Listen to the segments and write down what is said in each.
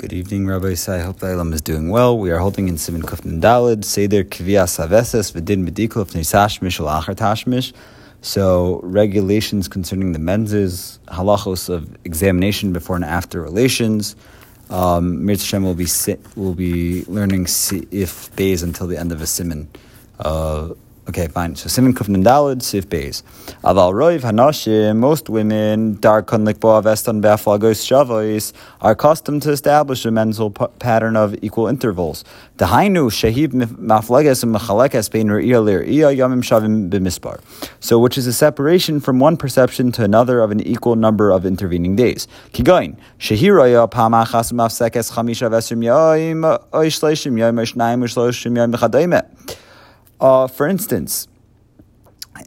Good evening, Rabbi Isai. I hope the Ilam is doing well. We are holding in Siman Kufn Dalid, Seder Kvia Saveses, Vidin Medikul Tashmish Achar Tashmish. So, regulations concerning the menses, halachos of examination before and after relations. Um, will be will be learning if bays until the end of a siman. Uh, Okay, fine. So Siman Kufnan Dalid Sif Beis. Aval Roiv Hanashim, most women, Darkon Likboa Veston Baflagos Shavois, are accustomed to establish a mental p- pattern of equal intervals. Dahainu Shahib Mafleges and Machalekes Bein Re'ir Iya Yamim Shavim Bimispar. So, which is a separation from one perception to another of an equal number of intervening days. Kigain, Shahiraya Pamachas Mafsekes Chamisha Vesrim Yoim, Oishleshim Yoim, Oishnaim, Oishloshim Yoim Bechadaimet. Uh, for instance,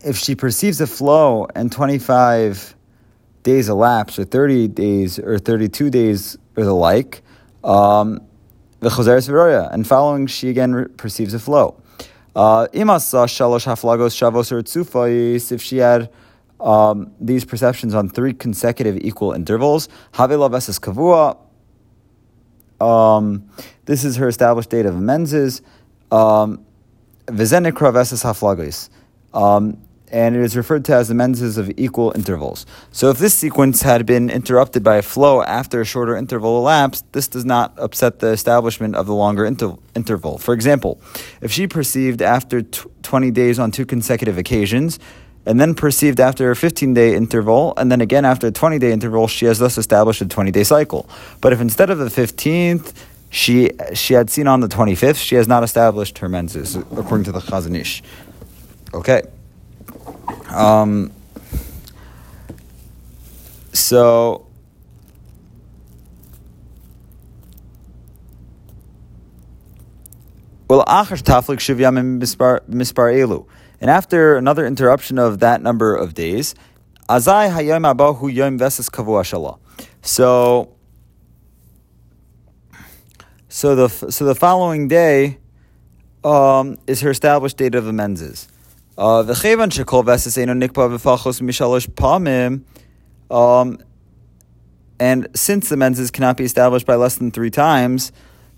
if she perceives a flow and 25 days elapse, or 30 days, or 32 days, or the like, um, and following she again perceives a flow. Uh, if she had um, these perceptions on three consecutive equal intervals, um, this is her established date of menses. Um, Vizenikra. Um, and it is referred to as the menses of equal intervals. So if this sequence had been interrupted by a flow after a shorter interval elapsed, this does not upset the establishment of the longer inter- interval. For example, if she perceived after t- 20 days on two consecutive occasions, and then perceived after a 15 day interval, and then again after a 20 day interval, she has thus established a 20 day cycle. But if instead of the 15th, she she had seen on the 25th, she has not established her menses, according to the Chazon Ish. Okay. Um, so, well, taflik shivyam mispar elu. And after another interruption of that number of days, azai hayom abahu yom veses kavu So, so the so the following day um, is her established date of the menses. Uh, the chevan shekol v'asesenu nikpa v'fachos mishalosh pamim. Um, and since the menses cannot be established by less than three times,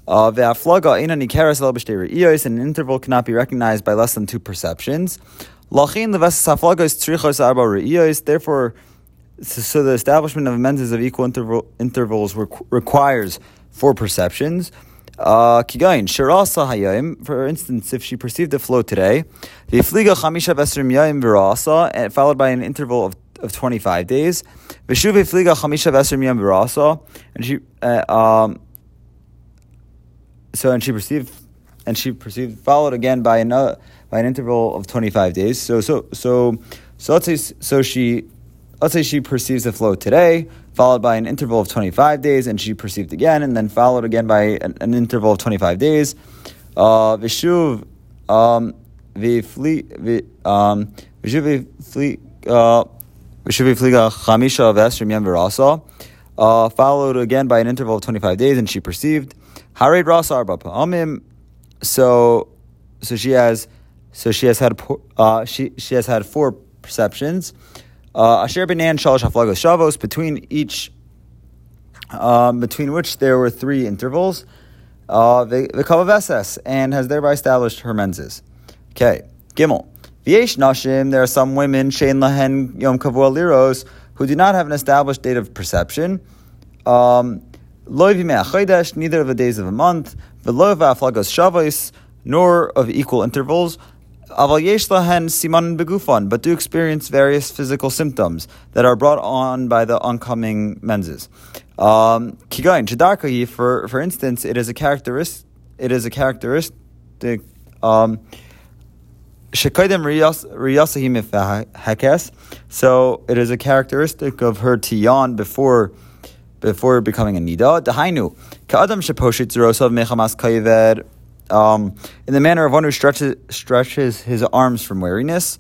uh, ve'aflaga ina nikeres el and an interval cannot be recognized by less than two perceptions. Lachin levesas haflagos tzrichos arba re'iyos. Therefore, so the establishment of menses of equal interval, intervals requires four perceptions. Uh, Kigain, Shirasa Hayim, for instance, if she perceived a flow today, the Fliga Chamisha Vesrim Yayim Virasa, followed by an interval of, of 25 days, Vishuvi Fliga Chamisha Vesrim Yayim Virasa, and she, uh, um, so, and she perceived, and she perceived, followed again by another, by an interval of 25 days. So, so, so, so let's say, so she, let's say she perceives the flow today, followed by an interval of 25 days, and she perceived again, and then followed again by an, an interval of 25 days. Uh, Vishuv, um, v'fli, um, vishuv v'fli, uh, vishuv v'fliga chamisha v'esrim yem v'rasa, uh, followed again by an interval of 25 days, and she perceived. Hared rasa arba pa'amim, so, so she has, so she has had, uh, she, she has had four perceptions. Uh, Asher Benan Shalosh Haflagos Shavos, between each, um, between which there were three intervals, uh, the, the Kavav and has thereby established her menses. Okay, Gimel. V'yesh Nashim, there are some women, Shein Lahen Yom Kavua Liros, who do not have an established date of perception. Um, neither of the days of a month, v'lo v'aflagos shavos, nor of equal intervals, But do experience various physical symptoms that are brought on by the oncoming menses. Um, for for instance, it is a characteristic. It is a characteristic. Um. So it is a characteristic of her to yawn before before becoming a nida. Dahainu ka'adam sheposhit mechamas kayved um, in the manner of one who stretches, stretches his arms from weariness.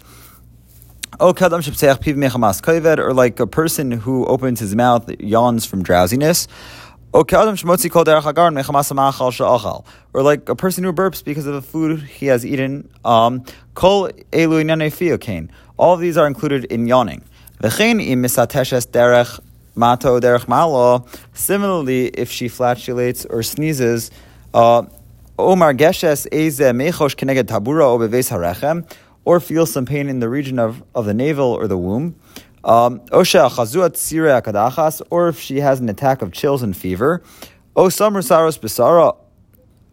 Or like a person who opens his mouth, yawns from drowsiness. Or like a person who burps because of the food he has eaten. Um, all of these are included in yawning. Similarly, if she flatulates or sneezes, uh, Omar geshes eze mechosh keneged tabura o beves harechem, or feels some pain in the region of, of the navel or the womb. Um, Osha chazuat sire akadachas, or if she has an attack of chills and fever. O saros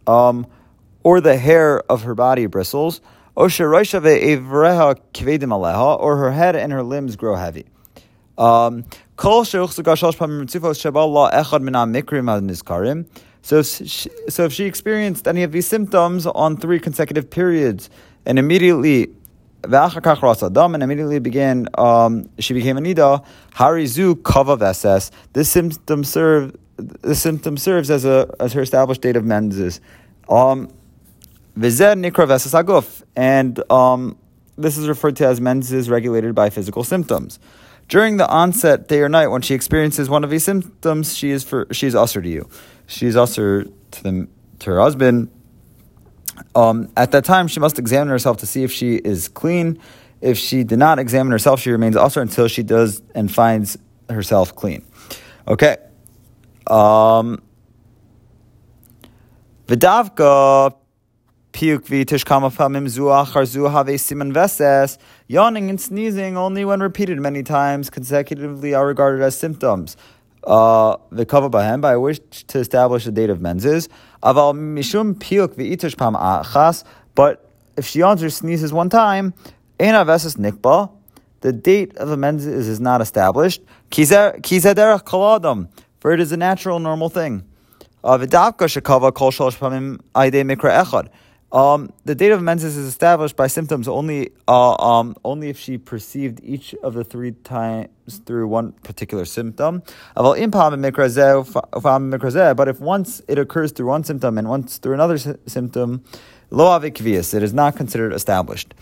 um, or the hair of her body bristles. Osha ve'evreha kvedim aleha, or her head and her limbs grow heavy. Um, Mikrim nizkarim. So, so if she experienced any of these symptoms on three consecutive periods, and immediately and immediately began, um, she became a nida. Harizu kava veses. This symptom serve, the symptom serves as a as her established date of menses. Um, nikra veses aguf, and um, this is referred to as menses regulated by physical symptoms. During the onset, day or night, when she experiences one of these symptoms, she is for she is usher to you she's also to, the, to her husband. Um, at that time, she must examine herself to see if she is clean. If she did not examine herself, she remains also until she does and finds herself clean. Okay. Um, Vidavka piuk v'tish kama famim zu achar zu siman veses. Yawning and sneezing only when repeated many times consecutively are regarded as symptoms uh, the by him, but I wish to establish the date of menses. Aval mishum piuk v'itish pam achas. But if she yawns or sneezes one time, ena veses nikba. The date of the menses is not established. Kizederach kaladam, for it is a natural, normal thing. V'davka shekava kol shalosh pamim aide mikra echad. Um, the date of menses is established by symptoms only uh, um, only if she perceived each of the three times through one particular symptom. But if once it occurs through one symptom and once through another symptom, lo it is not considered established.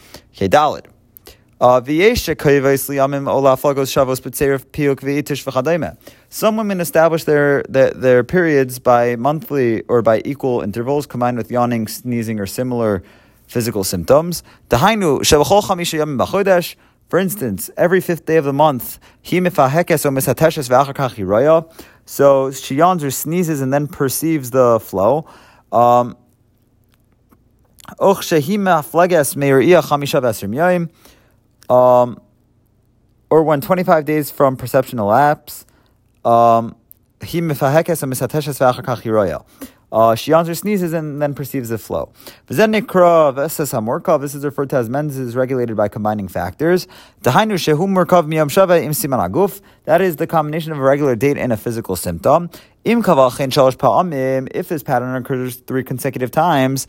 Some women establish their, their, their periods by monthly or by equal intervals, combined with yawning, sneezing, or similar physical symptoms. For instance, every fifth day of the month, so she yawns or sneezes and then perceives the flow. Um, um, or when 25 days from perception elapse, um, uh, she yawns or sneezes and then perceives the flow. This is referred to as menses regulated by combining factors. That is the combination of a regular date and a physical symptom. If this pattern occurs three consecutive times,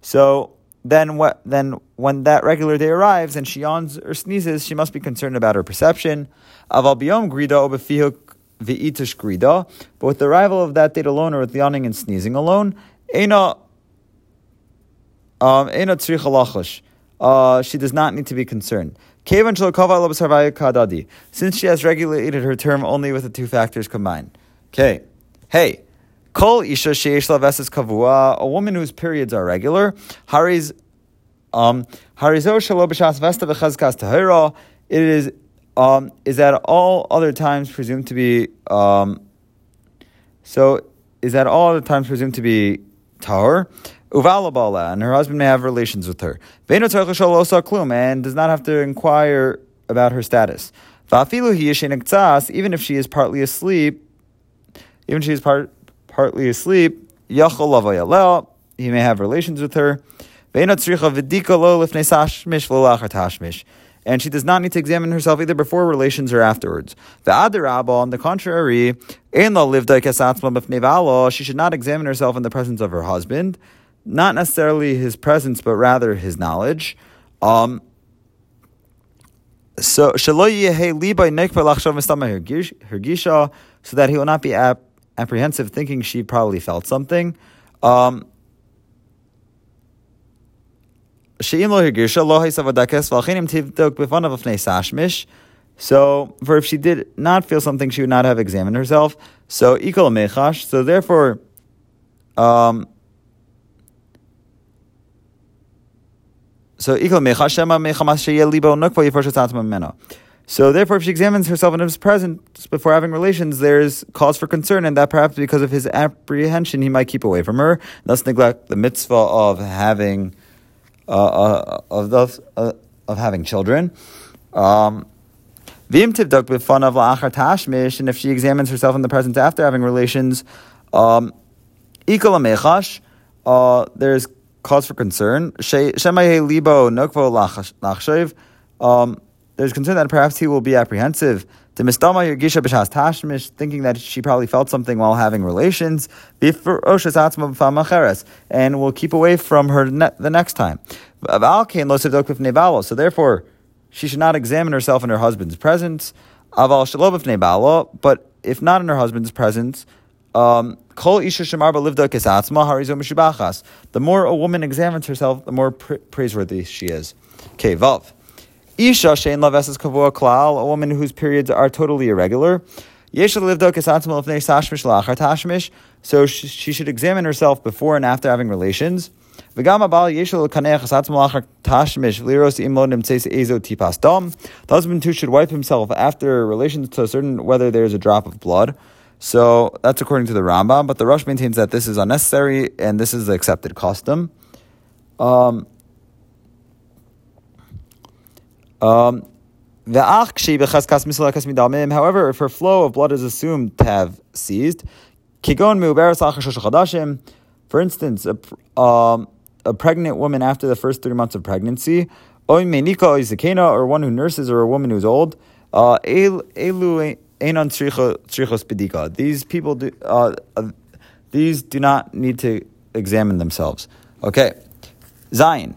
so then what then when that regular day arrives and she yawns or sneezes, she must be concerned about her perception. Aval grida grida. But with the arrival of that date alone or with yawning and sneezing alone, ena um uh, she does not need to be concerned. Since she has regulated her term only with the two factors combined. Okay. Hey, Kol isha sheish laveses kavua, a woman whose periods are regular. Hariz, um, harizo shalo b'shas vesta v'chazkas tahira. It is um, is at all other times presumed to be um, so is at all other times presumed to be tahor. Uvalabala, and her husband may have relations with her. And does not have to inquire about her status. Even if she is partly asleep, even if she is part, partly asleep, he may have relations with her. And she does not need to examine herself either before relations or afterwards. The Adarabba, on the contrary, she should not examine herself in the presence of her husband, not necessarily his presence, but rather his knowledge. Um, so, so that he will not be apt apprehensive, thinking she probably felt something. Um, so, for if she did not feel something, she would not have examined herself. So, equal mechash. So, therefore, um, so so therefore, if she examines herself in his presence before having relations, there's cause for concern, and that perhaps because of his apprehension, he might keep away from her, thus neglect the mitzvah of having uh, uh, of of, uh, of having children. Um, and if she examines herself in the presence after having relations, um, uh, there's cause for concern. Um, there's concern that perhaps he will be apprehensive. To mistama Yergisha b'shas tashmish, thinking that she probably felt something while having relations, and will keep away from her ne- the next time. So therefore, she should not examine herself in her husband's presence. But if not in her husband's presence, um, the more a woman examines herself, the more praiseworthy she is. Okay, Vav. Isha shein laveses kavua klal, a woman whose periods are totally irregular. So she should examine herself before and after having relations. The husband too should wipe himself after relations to certain whether there is a drop of blood. So that's according to the Rambam, but the Rosh maintains that this is unnecessary and this is the accepted custom. Um, um, However, if her flow of blood is assumed to have ceased, for instance, a, um, a pregnant woman after the first three months of pregnancy, or one who nurses or a woman who's old, uh, these people do, uh, these do not need to examine themselves. Okay. Zion.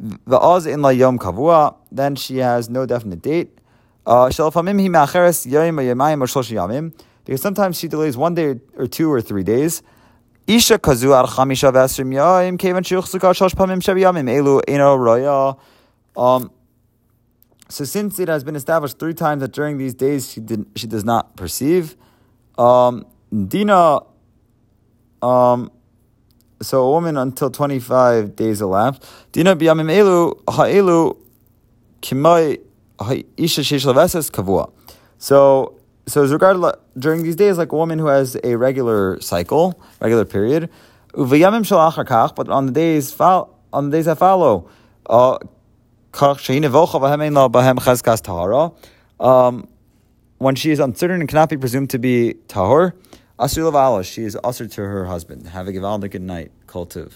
Va'az in la yom kavua, then she has no definite date. Uh, because sometimes she delays one day or two or three days. Isha kazu al chamisha v'esrim yayim kevan shiuchsuka shosh pamim sheviyamim elu eno roya. Um, so since it has been established three times that during these days she did, she does not perceive, um, Dina, um, so a woman until 25 days elapsed. Dina biyamim elu ha'elu kimai ha'isha sheish leveses kavua. So, so as regarded during these days, like a woman who has a regular cycle, regular period, uvayamim shalachar kach, but on the days on the days that follow, uh, um, when she is uncertain and cannot be presumed to be tahor, Asur Lavala, she is usher to her husband. Have a good night. Kultiv.